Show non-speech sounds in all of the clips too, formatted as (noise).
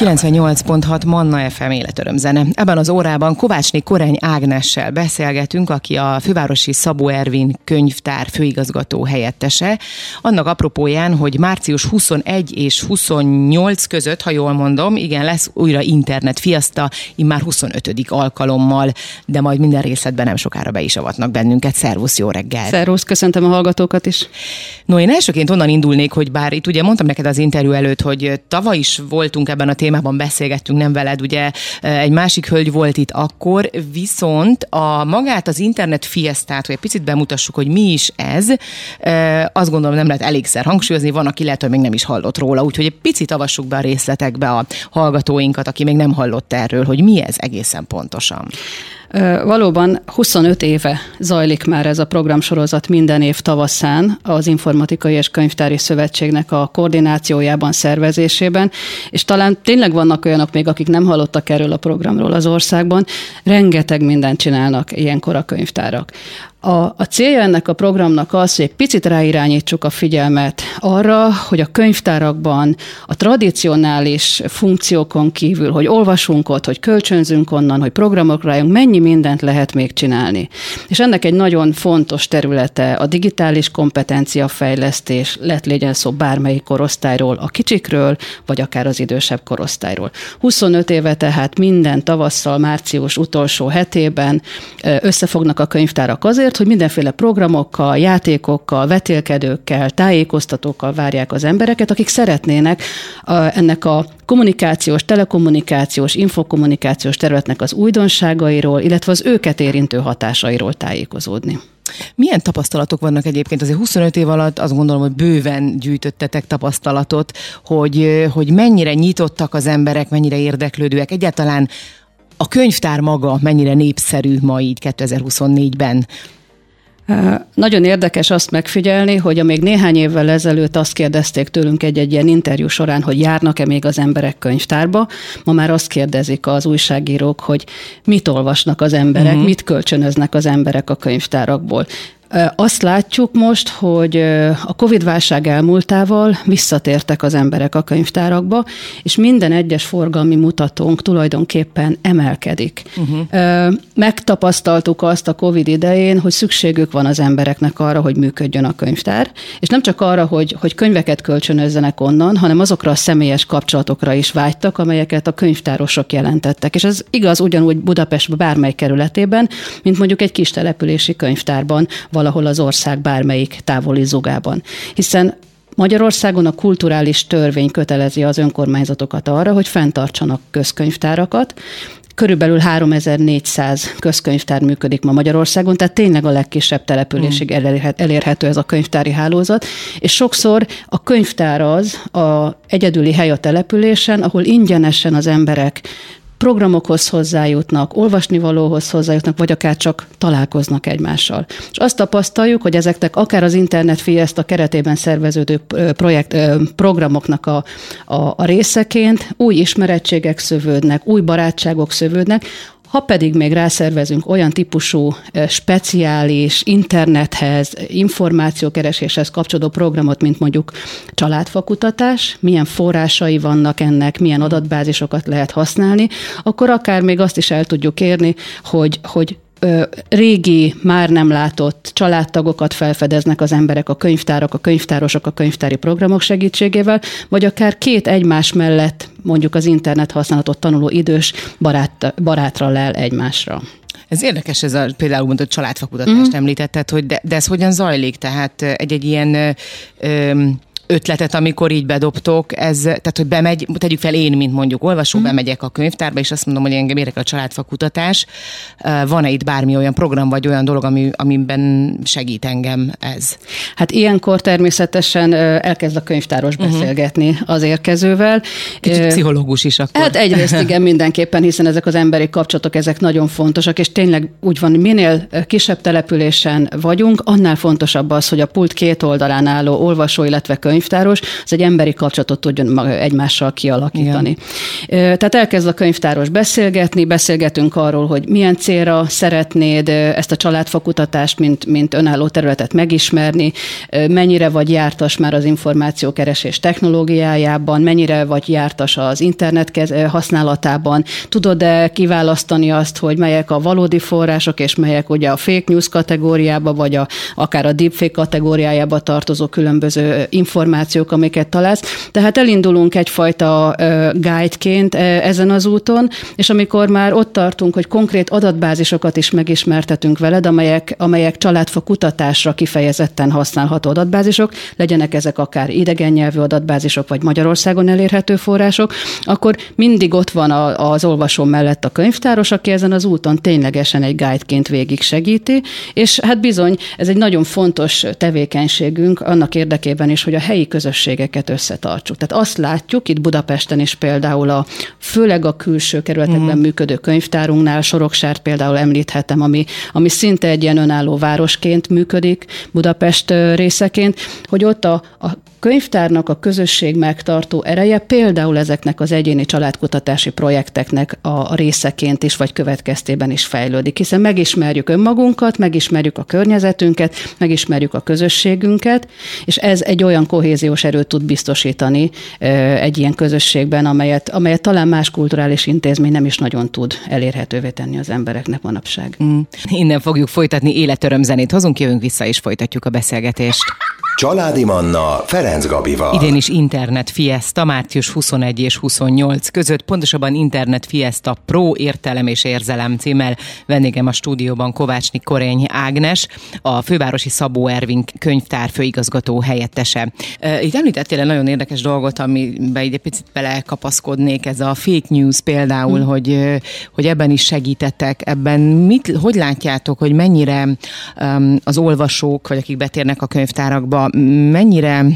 98.6 Manna FM életörömzene. Ebben az órában Kovácsné Koreny Ágnessel beszélgetünk, aki a fővárosi Szabó Ervin könyvtár főigazgató helyettese. Annak apropóján, hogy március 21 és 28 között, ha jól mondom, igen, lesz újra internet fiaszta, immár 25. alkalommal, de majd minden részletben nem sokára be is avatnak bennünket. Szervusz, jó reggel! Szervusz, köszöntöm a hallgatókat is. No, én elsőként onnan indulnék, hogy bár itt ugye mondtam neked az interjú előtt, hogy tavaly is voltunk ebben a témában, beszélgettünk, nem veled, ugye egy másik hölgy volt itt akkor, viszont a magát az internet fiesztát, hogy egy picit bemutassuk, hogy mi is ez, azt gondolom nem lehet elégszer hangsúlyozni, van, aki lehet, hogy még nem is hallott róla, úgyhogy egy picit avassuk be a részletekbe a hallgatóinkat, aki még nem hallott erről, hogy mi ez egészen pontosan. Valóban 25 éve zajlik már ez a programsorozat minden év tavaszán az Informatikai és Könyvtári Szövetségnek a koordinációjában, szervezésében, és talán tényleg vannak olyanok még, akik nem hallottak erről a programról az országban, rengeteg mindent csinálnak ilyenkor a könyvtárak. A, a célja ennek a programnak az, hogy egy picit ráirányítsuk a figyelmet arra, hogy a könyvtárakban a tradicionális funkciókon kívül, hogy olvasunk ott, hogy kölcsönzünk onnan, hogy programokra rájunk, mennyi mindent lehet még csinálni. És ennek egy nagyon fontos területe a digitális kompetenciafejlesztés, lett legyen szó bármelyik korosztályról, a kicsikről, vagy akár az idősebb korosztályról. 25 éve tehát minden tavasszal, március utolsó hetében összefognak a könyvtárak azért, azért, hogy mindenféle programokkal, játékokkal, vetélkedőkkel, tájékoztatókkal várják az embereket, akik szeretnének ennek a kommunikációs, telekommunikációs, infokommunikációs területnek az újdonságairól, illetve az őket érintő hatásairól tájékozódni. Milyen tapasztalatok vannak egyébként? Azért 25 év alatt azt gondolom, hogy bőven gyűjtöttetek tapasztalatot, hogy, hogy mennyire nyitottak az emberek, mennyire érdeklődőek. Egyáltalán a könyvtár maga mennyire népszerű ma így 2024-ben? Nagyon érdekes azt megfigyelni, hogy még néhány évvel ezelőtt azt kérdezték tőlünk egy-egy ilyen interjú során, hogy járnak-e még az emberek könyvtárba. Ma már azt kérdezik az újságírók, hogy mit olvasnak az emberek, uh-huh. mit kölcsönöznek az emberek a könyvtárakból. Azt látjuk most, hogy a Covid-válság elmúltával visszatértek az emberek a könyvtárakba, és minden egyes forgalmi mutatónk tulajdonképpen emelkedik. Uh-huh. Megtapasztaltuk azt a Covid idején, hogy szükségük van az embereknek arra, hogy működjön a könyvtár, és nem csak arra, hogy, hogy könyveket kölcsönözzenek onnan, hanem azokra a személyes kapcsolatokra is vágytak, amelyeket a könyvtárosok jelentettek. És ez igaz ugyanúgy Budapest bármely kerületében, mint mondjuk egy kis települési könyvtárban, valahol az ország bármelyik távoli zugában. Hiszen Magyarországon a kulturális törvény kötelezi az önkormányzatokat arra, hogy fenntartsanak közkönyvtárakat, Körülbelül 3400 közkönyvtár működik ma Magyarországon, tehát tényleg a legkisebb településig mm. elérhető ez a könyvtári hálózat, és sokszor a könyvtár az a egyedüli hely a településen, ahol ingyenesen az emberek programokhoz hozzájutnak, olvasnivalóhoz hozzájutnak, vagy akár csak találkoznak egymással. És azt tapasztaljuk, hogy ezeknek akár az Internet Fiesta keretében szerveződő projekt, programoknak a, a, a részeként új ismerettségek szövődnek, új barátságok szövődnek, ha pedig még rászervezünk olyan típusú speciális internethez, információkereséshez kapcsolódó programot, mint mondjuk családfakutatás, milyen forrásai vannak ennek, milyen adatbázisokat lehet használni, akkor akár még azt is el tudjuk érni, hogy, hogy régi, már nem látott családtagokat felfedeznek az emberek, a könyvtárak, a könyvtárosok, a könyvtári programok segítségével, vagy akár két egymás mellett mondjuk az internet használatot tanuló idős barát, barátra lel egymásra. Ez érdekes, ez a, például mondott családfakutatást mm. említetted, hogy de, de ez hogyan zajlik? Tehát egy-egy ilyen ö, ötletet, amikor így bedobtok, ez, tehát hogy bemegy, tegyük fel én, mint mondjuk olvasó, mm. bemegyek a könyvtárba, és azt mondom, hogy engem érdekel a családfakutatás. Van-e itt bármi olyan program, vagy olyan dolog, ami, amiben segít engem ez? Hát ilyenkor természetesen elkezd a könyvtáros uh-huh. beszélgetni az érkezővel. Kicsit pszichológus is akkor. Hát egyrészt (laughs) igen, mindenképpen, hiszen ezek az emberi kapcsolatok, ezek nagyon fontosak, és tényleg úgy van, minél kisebb településen vagyunk, annál fontosabb az, hogy a pult két oldalán álló olvasó, illetve könyv könyvtáros, az egy emberi kapcsolatot tudjon egymással kialakítani. Igen. Tehát elkezd a könyvtáros beszélgetni, beszélgetünk arról, hogy milyen célra szeretnéd ezt a családfakutatást, mint, mint önálló területet megismerni, mennyire vagy jártas már az információkeresés technológiájában, mennyire vagy jártas az internet használatában, tudod-e kiválasztani azt, hogy melyek a valódi források, és melyek ugye a fake news kategóriába, vagy a, akár a deepfake kategóriájába tartozó különböző információk, amiket találsz. Tehát elindulunk egyfajta guideként ezen az úton, és amikor már ott tartunk, hogy konkrét adatbázisokat is megismertetünk veled, amelyek, amelyek családfa kutatásra kifejezetten használható adatbázisok, legyenek ezek akár idegen nyelvű adatbázisok, vagy Magyarországon elérhető források, akkor mindig ott van az olvasó mellett a könyvtáros, aki ezen az úton ténylegesen egy guideként végig segíti, és hát bizony ez egy nagyon fontos tevékenységünk annak érdekében is, hogy a helyi közösségeket összetartsuk. Tehát azt látjuk itt Budapesten is például a főleg a külső kerületekben mm. működő könyvtárunknál, Soroksárt például említhetem, ami, ami szinte egy ilyen önálló városként működik Budapest részeként, hogy ott a, a könyvtárnak a közösség megtartó ereje például ezeknek az egyéni családkutatási projekteknek a részeként is, vagy következtében is fejlődik, hiszen megismerjük önmagunkat, megismerjük a környezetünket, megismerjük a közösségünket, és ez egy olyan kohéziós erőt tud biztosítani egy ilyen közösségben, amelyet, amelyet talán más kulturális intézmény nem is nagyon tud elérhetővé tenni az embereknek manapság. Mm. Innen fogjuk folytatni életörömzenét. Hozunk, jövünk vissza és folytatjuk a beszélgetést. Családi Manna Ferenc Gabival. Idén is Internet Fiesta március 21 és 28 között, pontosabban Internet Fiesta Pro értelem és érzelem címmel vendégem a stúdióban Kovácsni Korény Ágnes, a fővárosi Szabó Ervin könyvtár főigazgató helyettese. Itt említettél egy nagyon érdekes dolgot, amiben egy picit belekapaszkodnék, ez a fake news például, hmm. hogy, hogy ebben is segítettek, ebben mit, hogy látjátok, hogy mennyire um, az olvasók, vagy akik betérnek a könyvtárakba, mennyire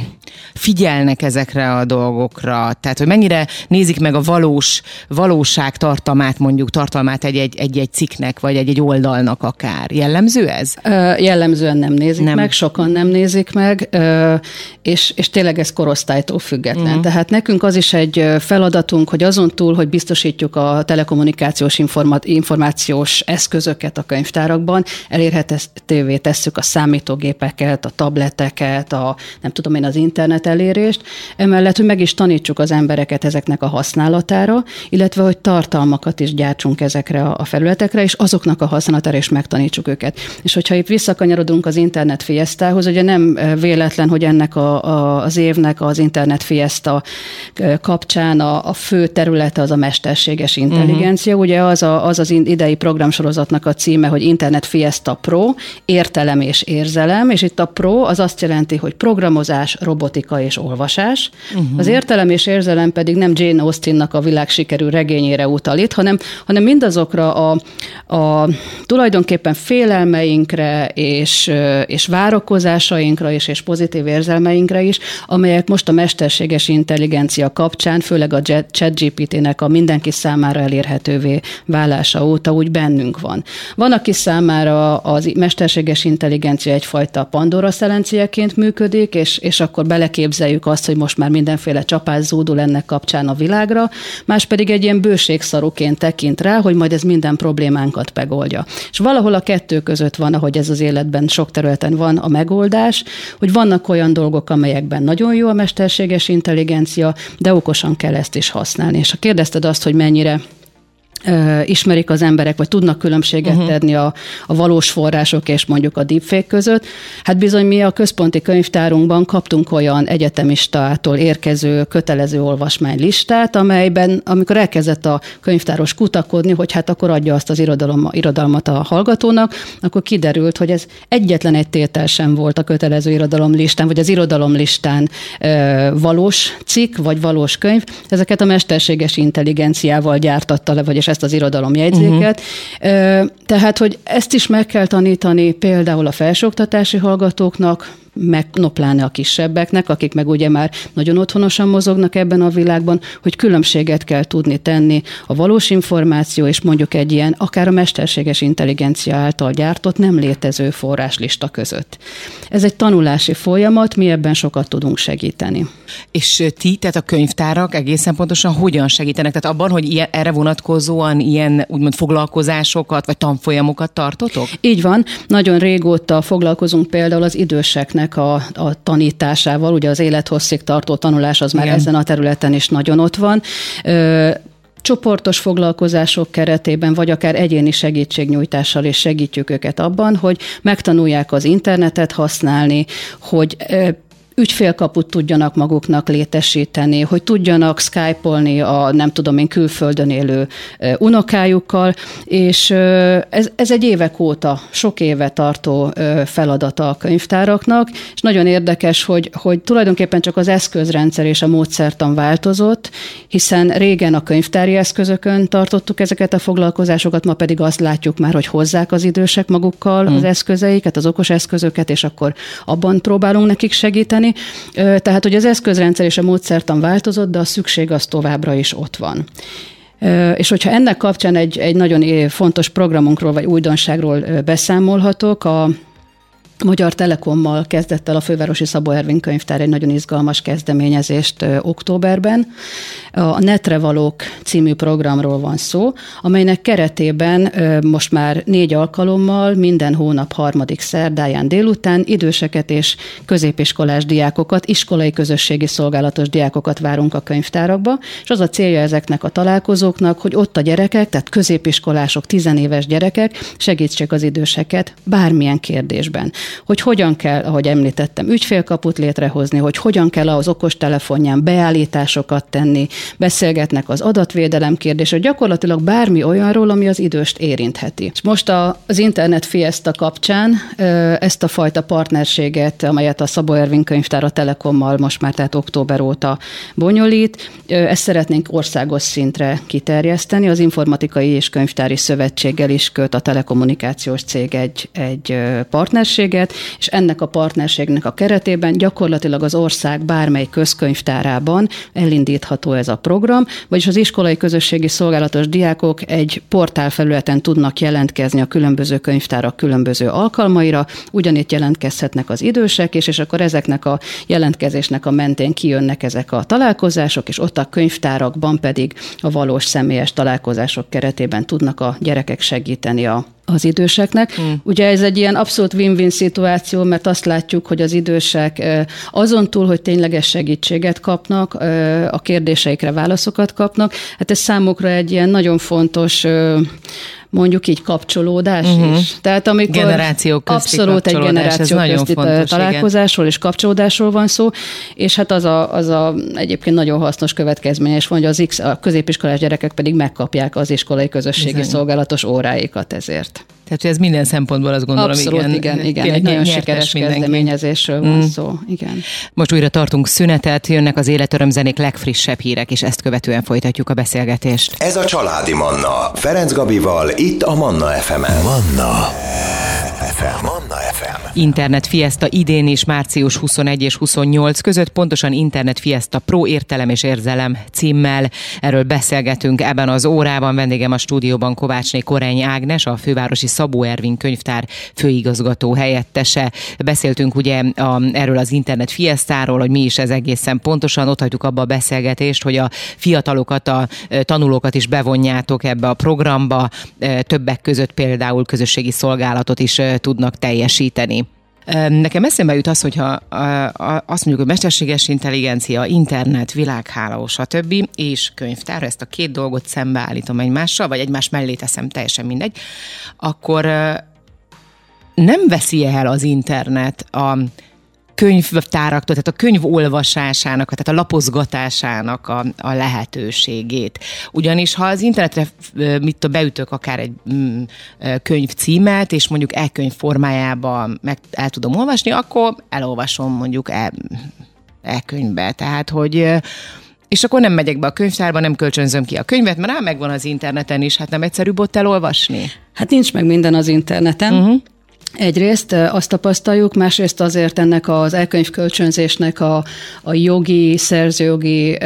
figyelnek ezekre a dolgokra, tehát hogy mennyire nézik meg a valós valóság tartalmát, mondjuk tartalmát egy-egy, egy-egy cikknek, vagy egy-egy oldalnak akár. Jellemző ez? Ö, jellemzően nem nézik nem. meg, sokan nem nézik meg, ö, és, és tényleg ez korosztálytól független. Uh-huh. Tehát nekünk az is egy feladatunk, hogy azon túl, hogy biztosítjuk a telekommunikációs informat, információs eszközöket a könyvtárakban, elérhetővé tesszük a számítógépeket, a tableteket, a nem tudom én, az internet elérést, emellett, hogy meg is tanítsuk az embereket ezeknek a használatára, illetve, hogy tartalmakat is gyártsunk ezekre a felületekre, és azoknak a használatára is megtanítsuk őket. És hogyha itt visszakanyarodunk az internet fiesztához, ugye nem véletlen, hogy ennek a, a, az évnek az internet fiesta kapcsán a, a fő területe az a mesterséges intelligencia. Uh-huh. Ugye az, a, az az idei programsorozatnak a címe, hogy Internet Fiesta Pro, értelem és érzelem, és itt a Pro az azt jelenti, hogy programozás, robotika és olvasás. Uh-huh. Az értelem és érzelem pedig nem Jane Austennak a világ sikerű regényére utal itt, hanem, hanem mindazokra a, a tulajdonképpen félelmeinkre és, és várakozásainkra is, és pozitív érzelmeinkre is, amelyek most a mesterséges intelligencia kapcsán, főleg a ChatGPT-nek a mindenki számára elérhetővé válása óta úgy bennünk van. Van, aki számára az mesterséges intelligencia egyfajta Pandora szelenciaként működik, és, és akkor beleképzeljük azt, hogy most már mindenféle csapás zúdul ennek kapcsán a világra, más pedig egy ilyen bőségszaruként tekint rá, hogy majd ez minden problémánkat megoldja. És valahol a kettő között van, ahogy ez az életben sok területen van a megoldás, hogy vannak olyan dolgok, amelyekben nagyon jó a mesterséges intelligencia, de okosan kell ezt is használni. És ha kérdezted azt, hogy mennyire ismerik az emberek, vagy tudnak különbséget uh-huh. tenni a, a valós források és mondjuk a deepfake között. Hát bizony mi a központi könyvtárunkban kaptunk olyan egyetemistától érkező kötelező olvasmánylistát, amelyben, amikor elkezdett a könyvtáros kutakodni, hogy hát akkor adja azt az irodalom, irodalmat a hallgatónak, akkor kiderült, hogy ez egyetlen egy tétel sem volt a kötelező irodalomlistán, vagy az irodalomlistán e, valós cikk, vagy valós könyv. Ezeket a mesterséges intelligenciával gyártatta le, vagyis ezt az irodalomjegyzéket. Uh-huh. Tehát, hogy ezt is meg kell tanítani például a felsőoktatási hallgatóknak, meg no pláne a kisebbeknek, akik meg ugye már nagyon otthonosan mozognak ebben a világban, hogy különbséget kell tudni tenni a valós információ és mondjuk egy ilyen, akár a mesterséges intelligencia által gyártott nem létező forráslista között. Ez egy tanulási folyamat, mi ebben sokat tudunk segíteni. És ti, tehát a könyvtárak egészen pontosan hogyan segítenek? Tehát abban, hogy ilyen, erre vonatkozóan ilyen úgymond foglalkozásokat vagy tanfolyamokat tartotok? Így van. Nagyon régóta foglalkozunk például az időseknek a, a tanításával. Ugye az élethosszig tartó tanulás az már Igen. ezen a területen is nagyon ott van. Ö, csoportos foglalkozások keretében, vagy akár egyéni segítségnyújtással is segítjük őket abban, hogy megtanulják az internetet használni, hogy ügyfélkaput tudjanak maguknak létesíteni, hogy tudjanak skype-olni a nem tudom én külföldön élő unokájukkal, és ez, ez egy évek óta, sok éve tartó feladata a könyvtáraknak, és nagyon érdekes, hogy, hogy tulajdonképpen csak az eszközrendszer és a módszertan változott, hiszen régen a könyvtári eszközökön tartottuk ezeket a foglalkozásokat, ma pedig azt látjuk már, hogy hozzák az idősek magukkal hmm. az eszközeiket, az okos eszközöket, és akkor abban próbálunk nekik segíteni, csinálni. Tehát, hogy az eszközrendszer és a módszertan változott, de a szükség az továbbra is ott van. És hogyha ennek kapcsán egy, egy nagyon fontos programunkról vagy újdonságról beszámolhatok, a Magyar Telekommal kezdett el a Fővárosi Szabó Ervin könyvtár egy nagyon izgalmas kezdeményezést októberben. A Netre Valók című programról van szó, amelynek keretében most már négy alkalommal minden hónap harmadik szerdáján délután időseket és középiskolás diákokat, iskolai közösségi szolgálatos diákokat várunk a könyvtárakba, és az a célja ezeknek a találkozóknak, hogy ott a gyerekek, tehát középiskolások, tizenéves gyerekek segítsék az időseket bármilyen kérdésben hogy hogyan kell, ahogy említettem, ügyfélkaput létrehozni, hogy hogyan kell az okostelefonján beállításokat tenni, beszélgetnek az adatvédelem kérdésről, gyakorlatilag bármi olyanról, ami az időst érintheti. És most az Internet Fiesta kapcsán ezt a fajta partnerséget, amelyet a Szabó Ervin könyvtár a Telekommal most már tehát október óta bonyolít, ezt szeretnénk országos szintre kiterjeszteni. Az Informatikai és Könyvtári Szövetséggel is köt a telekommunikációs cég egy, egy partnerséget, partnerséget, és ennek a partnerségnek a keretében gyakorlatilag az ország bármely közkönyvtárában elindítható ez a program, vagyis az iskolai közösségi szolgálatos diákok egy portálfelületen tudnak jelentkezni a különböző könyvtárak különböző alkalmaira, ugyanitt jelentkezhetnek az idősek, és, és akkor ezeknek a jelentkezésnek a mentén kijönnek ezek a találkozások, és ott a könyvtárakban pedig a valós személyes találkozások keretében tudnak a gyerekek segíteni a az időseknek. Mm. Ugye ez egy ilyen abszolút win-win szituáció, mert azt látjuk, hogy az idősek azon túl, hogy tényleges segítséget kapnak, a kérdéseikre válaszokat kapnak, hát ez számukra egy ilyen nagyon fontos mondjuk így kapcsolódás uh-huh. is. Tehát amikor generációk közti abszolút egy generáció közti fontos, találkozásról igen. és kapcsolódásról van szó, és hát az a, az a egyébként nagyon hasznos következménye is van, hogy az X, a középiskolás gyerekek pedig megkapják az iskolai közösségi Bizony. szolgálatos óráikat ezért. Tehát, hogy ez minden szempontból azt gondolom, Abszolút, igen. igen, igen. Egy nagyon sikeres mindenki. kezdeményezésről van mm. szó. Igen. Most újra tartunk szünetet, jönnek az életörömzenék legfrissebb hírek, és ezt követően folytatjuk a beszélgetést. Ez a Családi Manna. Ferenc Gabival, itt a Manna FM-en. Manna FM. Manna FM. Internet Fiesta idén is március 21 és 28 között, pontosan Internet Fiesta Pro értelem és érzelem címmel. Erről beszélgetünk ebben az órában. Vendégem a stúdióban Kovácsné Koreny Ágnes, a fővárosi Szabó Ervin könyvtár főigazgató helyettese. Beszéltünk ugye a, erről az Internet Fiestáról, hogy mi is ez egészen pontosan. Ott hagytuk abba a beszélgetést, hogy a fiatalokat, a tanulókat is bevonjátok ebbe a programba, többek között például közösségi szolgálatot is tudnak teljesíteni. Nekem eszembe jut az, hogyha azt mondjuk, hogy mesterséges intelligencia, internet, világháló, stb. és könyvtár, ezt a két dolgot szembeállítom egymással, vagy egymás mellé teszem, teljesen mindegy, akkor nem veszi el az internet a könyvtáraktól, tehát a könyv olvasásának, tehát a lapozgatásának a, a lehetőségét. Ugyanis ha az internetre mit beütök akár egy mm, könyv címet, és mondjuk e-könyv formájában meg el tudom olvasni, akkor elolvasom mondjuk e, e-könyvbe. Tehát, hogy és akkor nem megyek be a könyvtárba, nem kölcsönzöm ki a könyvet, mert rá megvan az interneten is, hát nem egyszerűbb ott elolvasni? Hát nincs meg minden az interneten. Uh-huh Egyrészt azt tapasztaljuk, másrészt azért ennek az elkönyvkölcsönzésnek a, a jogi, szerzőjogi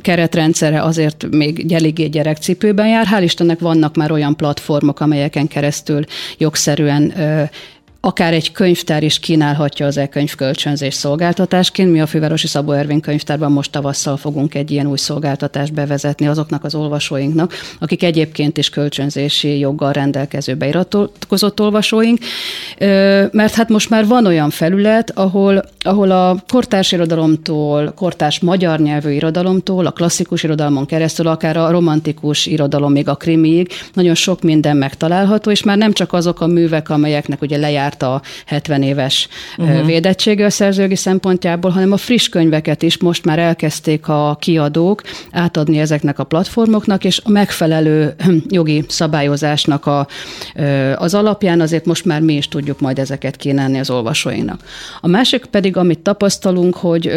keretrendszere azért még eléggé gyerekcipőben jár. Hál' Istennek vannak már olyan platformok, amelyeken keresztül jogszerűen akár egy könyvtár is kínálhatja az e-könyv kölcsönzés szolgáltatásként. Mi a Fővárosi Szabó Ervin könyvtárban most tavasszal fogunk egy ilyen új szolgáltatást bevezetni azoknak az olvasóinknak, akik egyébként is kölcsönzési joggal rendelkező beiratkozott olvasóink, mert hát most már van olyan felület, ahol, ahol a kortárs irodalomtól, kortárs magyar nyelvű irodalomtól, a klasszikus irodalmon keresztül, akár a romantikus irodalom, még a krimiig, nagyon sok minden megtalálható, és már nem csak azok a művek, amelyeknek ugye lejárt lejárt a 70 éves uh-huh. védettsége a szerzőgi szempontjából, hanem a friss könyveket is most már elkezdték a kiadók átadni ezeknek a platformoknak, és a megfelelő jogi szabályozásnak a, az alapján azért most már mi is tudjuk majd ezeket kínálni az olvasóinak. A másik pedig, amit tapasztalunk, hogy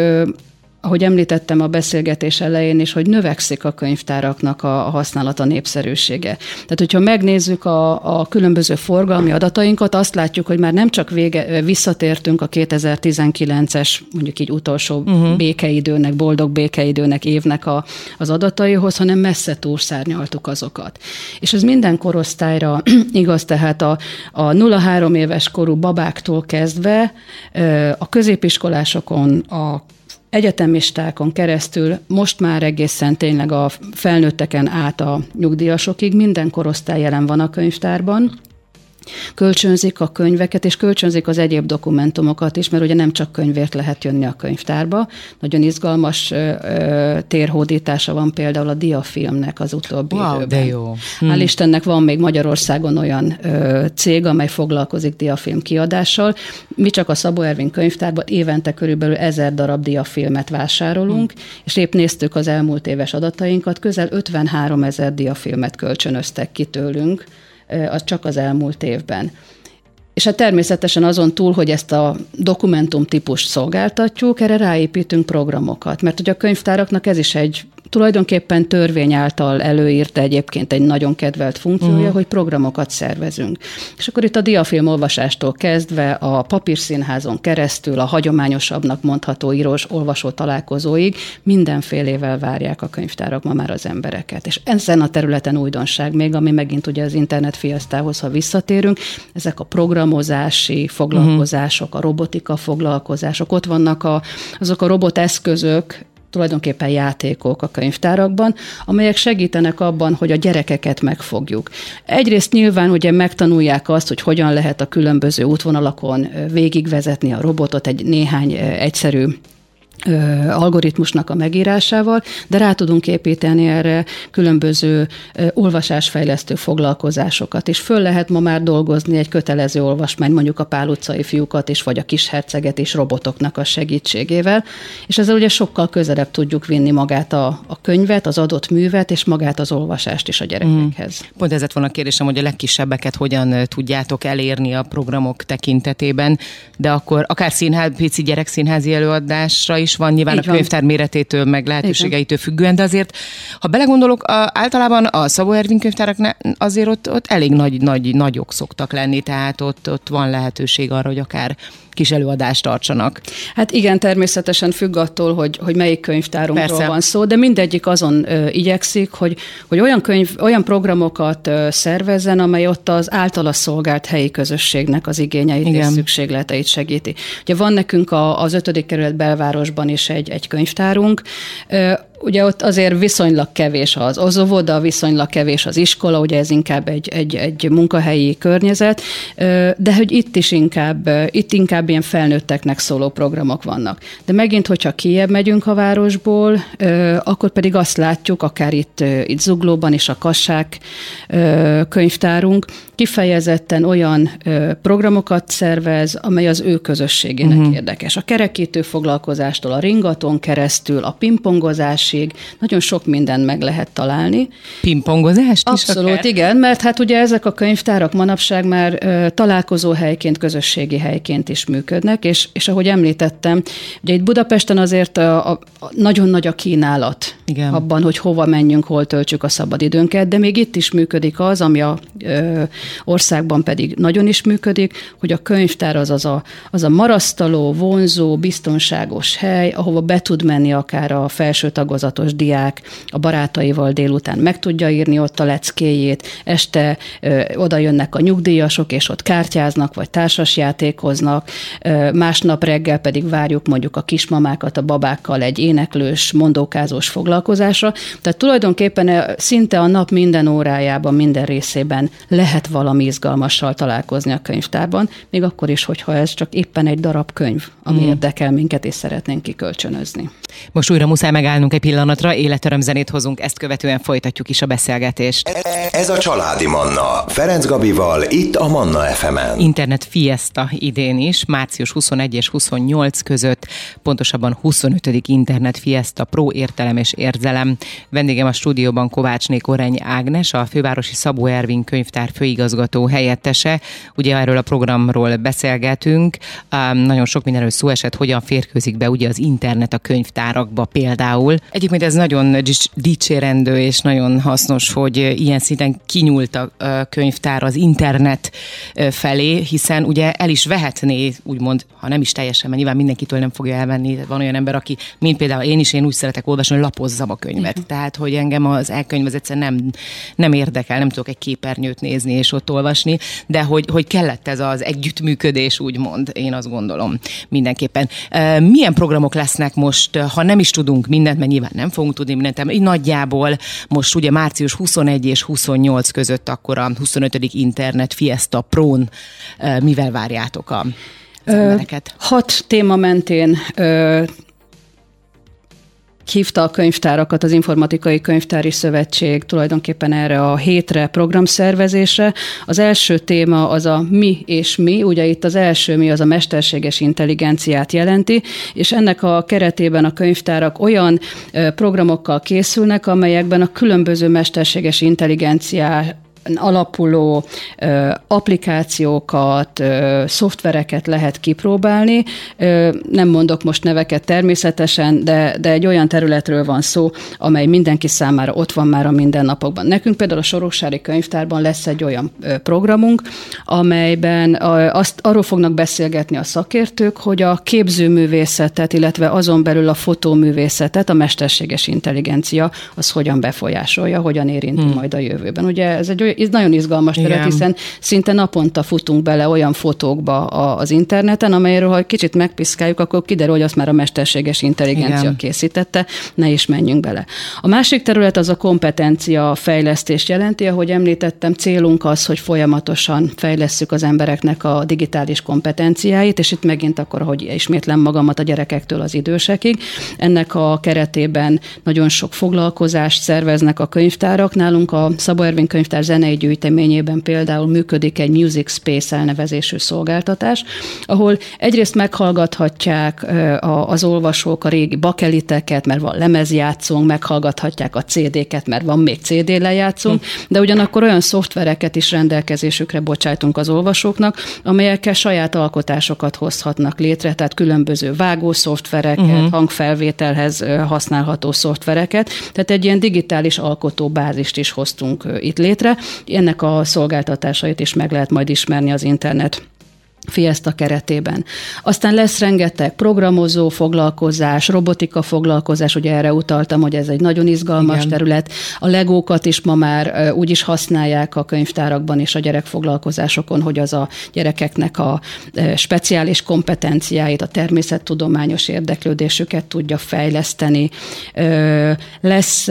ahogy említettem a beszélgetés elején is, hogy növekszik a könyvtáraknak a, a használata népszerűsége. Tehát, hogyha megnézzük a, a különböző forgalmi adatainkat, azt látjuk, hogy már nem csak vége, visszatértünk a 2019-es, mondjuk így utolsó uh-huh. békeidőnek, boldog békeidőnek évnek a, az adataihoz, hanem messze túlszárnyaltuk azokat. És ez minden korosztályra (clears throat) igaz, tehát a, a 0-3 éves korú babáktól kezdve a középiskolásokon, a egyetemistákon keresztül, most már egészen tényleg a felnőtteken át a nyugdíjasokig. Minden korosztály jelen van a könyvtárban, Kölcsönzik a könyveket, és kölcsönzik az egyéb dokumentumokat is, mert ugye nem csak könyvért lehet jönni a könyvtárba. Nagyon izgalmas ö, ö, térhódítása van például a diafilmnek az utóbbi wow, időben. de jó. Hm. Hál' Istennek van még Magyarországon olyan ö, cég, amely foglalkozik diafilm kiadással. Mi csak a Szabó Ervin könyvtárban évente körülbelül ezer darab diafilmet vásárolunk, hm. és épp néztük az elmúlt éves adatainkat, közel 53 ezer diafilmet kölcsönöztek ki tőlünk az csak az elmúlt évben. És hát természetesen azon túl, hogy ezt a dokumentum típust szolgáltatjuk, erre ráépítünk programokat, mert hogy a könyvtáraknak ez is egy tulajdonképpen törvény által előírt egyébként egy nagyon kedvelt funkciója, uh-huh. hogy programokat szervezünk. És akkor itt a diafilm olvasástól kezdve a papírszínházon keresztül a hagyományosabbnak mondható írós olvasó találkozóig mindenfélével várják a könyvtárak ma már az embereket. És ezen a területen újdonság még, ami megint ugye az internet fiasztához, ha visszatérünk, ezek a programozási foglalkozások, a robotika foglalkozások, ott vannak a, azok a roboteszközök, tulajdonképpen játékok a könyvtárakban, amelyek segítenek abban, hogy a gyerekeket megfogjuk. Egyrészt nyilván ugye megtanulják azt, hogy hogyan lehet a különböző útvonalakon végigvezetni a robotot egy néhány egyszerű algoritmusnak a megírásával, de rá tudunk építeni erre különböző olvasásfejlesztő foglalkozásokat, és föl lehet ma már dolgozni egy kötelező olvasmány, mondjuk a Pál utcai fiúkat és vagy a kisherceget és robotoknak a segítségével, és ezzel ugye sokkal közelebb tudjuk vinni magát a, a könyvet, az adott művet, és magát az olvasást is a gyerekekhez. Mm. Pont ez lett volna a kérdésem, hogy a legkisebbeket hogyan tudjátok elérni a programok tekintetében, de akkor akár színház, pici gyerekszínházi előadásra is is van, nyilván Így a könyvtár van. méretétől, meg lehetőségeitől függően, de azért, ha belegondolok, a, általában a Szabó Ervin könyvtárak ne, azért ott, ott elég nagy, nagy, nagyok szoktak lenni, tehát ott, ott van lehetőség arra, hogy akár kis előadást tartsanak. Hát igen, természetesen függ attól, hogy, hogy melyik könyvtárunkról Persze. van szó, de mindegyik azon ö, igyekszik, hogy, hogy olyan, könyv, olyan programokat ö, szervezzen, amely ott az általa szolgált helyi közösségnek az igényeit igen. és szükségleteit segíti. Ugye van nekünk a, az ötödik kerület belvárosban is egy, egy könyvtárunk, ö, Ugye ott azért viszonylag kevés az, óvoda, viszonylag kevés az iskola, ugye ez inkább egy, egy, egy munkahelyi környezet, de hogy itt is inkább, itt inkább ilyen felnőtteknek szóló programok vannak. De megint, hogyha kiebb megyünk a városból, akkor pedig azt látjuk, akár itt, itt Zuglóban is a Kassák könyvtárunk, kifejezetten olyan programokat szervez, amely az ő közösségének uh-huh. érdekes. A kerekítő foglalkozástól, a ringaton keresztül, a pingpongozás közösség, nagyon sok mindent meg lehet találni. Pingpongozást is Abszolút, akár? igen, mert hát ugye ezek a könyvtárak manapság már találkozó helyként, közösségi helyként is működnek, és, és ahogy említettem, ugye itt Budapesten azért a, a, a nagyon nagy a kínálat igen. abban, hogy hova menjünk, hol töltsük a szabadidőnket, de még itt is működik az, ami a ö, országban pedig nagyon is működik, hogy a könyvtár az az a, az a marasztaló, vonzó, biztonságos hely, ahova be tud menni akár a felső tagozatos diák, a barátaival délután meg tudja írni ott a leckéjét, este ö, oda jönnek a nyugdíjasok, és ott kártyáznak, vagy társasjátékoznak, ö, másnap reggel pedig várjuk mondjuk a kismamákat a babákkal egy éneklős, mondókázós foglalkozásra. Tehát tulajdonképpen szinte a nap minden órájában, minden részében lehet valami izgalmassal találkozni a könyvtárban, még akkor is, hogyha ez csak éppen egy darab könyv, ami mm. érdekel minket, és szeretnénk kikölcsönözni. Most újra muszáj megállnunk egy pillanatra, életörömzenét hozunk, ezt követően folytatjuk is a beszélgetést. Ez a Családi Manna, Ferenc Gabival, itt a Manna FM-en. Internet Fiesta idén is, március 21 és 28 között, pontosabban 25. Internet Fiesta Pro értelem és érzelem. Vendégem a stúdióban Kovácsné Koreny Ágnes, a fővárosi Szabó Ervin könyvtár főigazgató helyettese. Ugye erről a programról beszélgetünk, nagyon sok mindenről szó esett, hogyan férkőzik be ugye az internet a könyvtárakba például. Egyébként ez nagyon dicsérendő és nagyon hasznos, hogy ilyen szinten kinyúlt a könyvtár az internet felé, hiszen ugye el is vehetné, úgymond, ha nem is teljesen, mert nyilván mindenkitől nem fogja elvenni. Van olyan ember, aki, mint például én is, én úgy szeretek olvasni, hogy lapozzam a könyvet. Uh-huh. Tehát, hogy engem az elkönyv az egyszerűen nem, nem érdekel, nem tudok egy képernyőt nézni és ott olvasni, de hogy, hogy kellett ez az együttműködés, úgymond, én azt gondolom mindenképpen. Milyen programok lesznek most, ha nem is tudunk mindent, mert nyilván nem fogunk tudni mindent, így nagyjából most ugye március 21 és 28 között akkor a 25. Internet Fiesta Pro-n mivel várjátok a az embereket? Hat téma mentén hívta a könyvtárakat az Informatikai Könyvtári Szövetség tulajdonképpen erre a hétre programszervezésre. Az első téma az a mi és mi, ugye itt az első mi az a mesterséges intelligenciát jelenti, és ennek a keretében a könyvtárak olyan programokkal készülnek, amelyekben a különböző mesterséges intelligenciá alapuló ö, applikációkat, ö, szoftvereket lehet kipróbálni. Ö, nem mondok most neveket természetesen, de, de egy olyan területről van szó, amely mindenki számára ott van már a mindennapokban. Nekünk például a Soroksári Könyvtárban lesz egy olyan ö, programunk, amelyben a, azt arról fognak beszélgetni a szakértők, hogy a képzőművészetet, illetve azon belül a fotóművészetet a mesterséges intelligencia az hogyan befolyásolja, hogyan érinti hmm. majd a jövőben. Ugye ez egy ez nagyon izgalmas terület, Igen. hiszen szinte naponta futunk bele olyan fotókba az interneten, amelyről, ha kicsit megpiszkáljuk, akkor kiderül, hogy azt már a mesterséges intelligencia Igen. készítette, ne is menjünk bele. A másik terület az a kompetencia fejlesztés jelenti, ahogy említettem, célunk az, hogy folyamatosan fejlesszük az embereknek a digitális kompetenciáit, és itt megint akkor, hogy ismétlem magamat a gyerekektől az idősekig. Ennek a keretében nagyon sok foglalkozást szerveznek a könyvtárak. Nálunk a Szabó Ervin könyvtár zenei gyűjteményében például működik egy Music Space elnevezésű szolgáltatás, ahol egyrészt meghallgathatják az olvasók a régi bakeliteket, mert van lemezjátszónk, meghallgathatják a CD-ket, mert van még CD lejátszónk, de ugyanakkor olyan szoftvereket is rendelkezésükre bocsájtunk az olvasóknak, amelyekkel saját alkotásokat hozhatnak létre, tehát különböző vágó szoftvereket, uh-huh. hangfelvételhez használható szoftvereket, tehát egy ilyen digitális alkotóbázist is hoztunk itt létre, ennek a szolgáltatásait is meg lehet majd ismerni az internet Fiesta keretében. Aztán lesz rengeteg programozó foglalkozás, robotika foglalkozás, ugye erre utaltam, hogy ez egy nagyon izgalmas Igen. terület. A legókat is ma már úgy is használják a könyvtárakban és a gyerekfoglalkozásokon, hogy az a gyerekeknek a speciális kompetenciáit, a természettudományos érdeklődésüket tudja fejleszteni. Lesz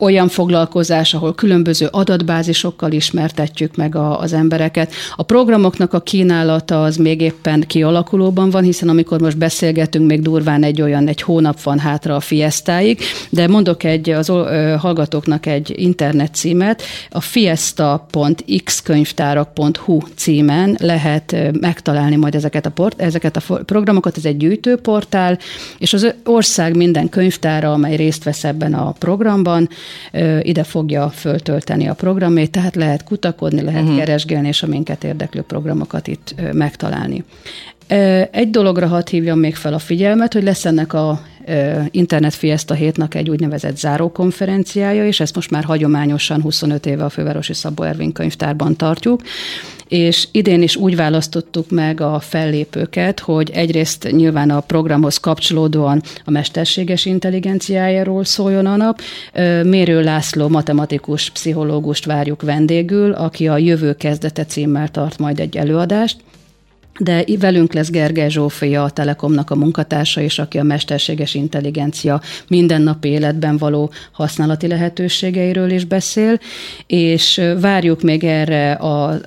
olyan foglalkozás, ahol különböző adatbázisokkal ismertetjük meg a, az embereket. A programoknak a kínálata az még éppen kialakulóban van, hiszen amikor most beszélgetünk, még durván egy olyan, egy hónap van hátra a fiestáig, de mondok egy az ö, hallgatóknak egy internet címet, a fiesta.xkönyvtárak.hu címen lehet megtalálni majd ezeket a, port, ezeket a programokat, ez egy gyűjtőportál, és az ország minden könyvtára, amely részt vesz ebben a programban, ide fogja föltölteni a programét, tehát lehet kutakodni, lehet uh-huh. keresgélni, és a minket érdeklő programokat itt megtalálni. Egy dologra hadd hívjam még fel a figyelmet, hogy lesz ennek a Internet Fiesta hétnak egy úgynevezett zárókonferenciája, és ezt most már hagyományosan 25 éve a Fővárosi Szabó Ervin könyvtárban tartjuk, és idén is úgy választottuk meg a fellépőket, hogy egyrészt nyilván a programhoz kapcsolódóan a mesterséges intelligenciájáról szóljon a nap. Mérő László matematikus pszichológust várjuk vendégül, aki a Jövő kezdete címmel tart majd egy előadást de velünk lesz Gergely Zsófia, a Telekomnak a munkatársa, és aki a mesterséges intelligencia mindennapi életben való használati lehetőségeiről is beszél, és várjuk még erre a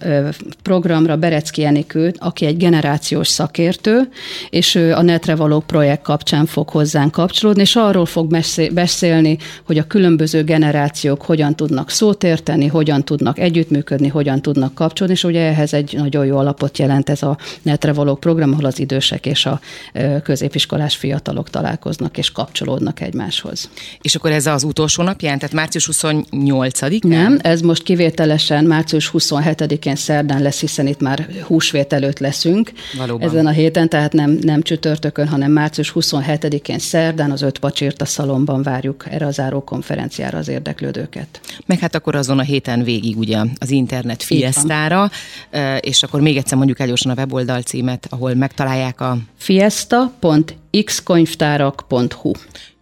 programra Berecki Enikőt, aki egy generációs szakértő, és ő a netre való projekt kapcsán fog hozzánk kapcsolódni, és arról fog beszélni, hogy a különböző generációk hogyan tudnak szót érteni, hogyan tudnak együttműködni, hogyan tudnak kapcsolódni, és ugye ehhez egy nagyon jó alapot jelent ez a netre való program, ahol az idősek és a középiskolás fiatalok találkoznak és kapcsolódnak egymáshoz. És akkor ez az utolsó napján, tehát március 28 Nem, ez most kivételesen március 27-én szerdán lesz, hiszen itt már húsvét előtt leszünk Valóban. ezen a héten, tehát nem, nem csütörtökön, hanem március 27-én szerdán az öt pacsírt a szalomban várjuk erre a záró konferenciára az érdeklődőket. Meg hát akkor azon a héten végig ugye az internet fiesztára, és akkor még egyszer mondjuk el a weboldal oldalcímet, ahol megtalálják a... fiesta.xkönyvtárak.hu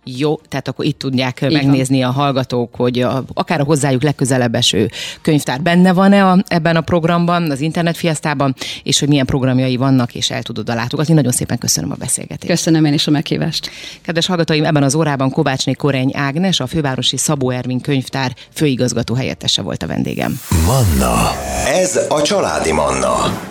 jó, tehát akkor itt tudják Így megnézni a hallgatók, hogy a, akár a hozzájuk legközelebb eső könyvtár benne van-e a, ebben a programban, az internetfiasztában, és hogy milyen programjai vannak, és el tudod a látogatni. Nagyon szépen köszönöm a beszélgetést. Köszönöm én is a meghívást. Kedves hallgatóim, ebben az órában Kovácsné Koreny Ágnes, a fővárosi Szabó Ervin könyvtár főigazgató helyettese volt a vendégem. Manna. Ez a családi Manna.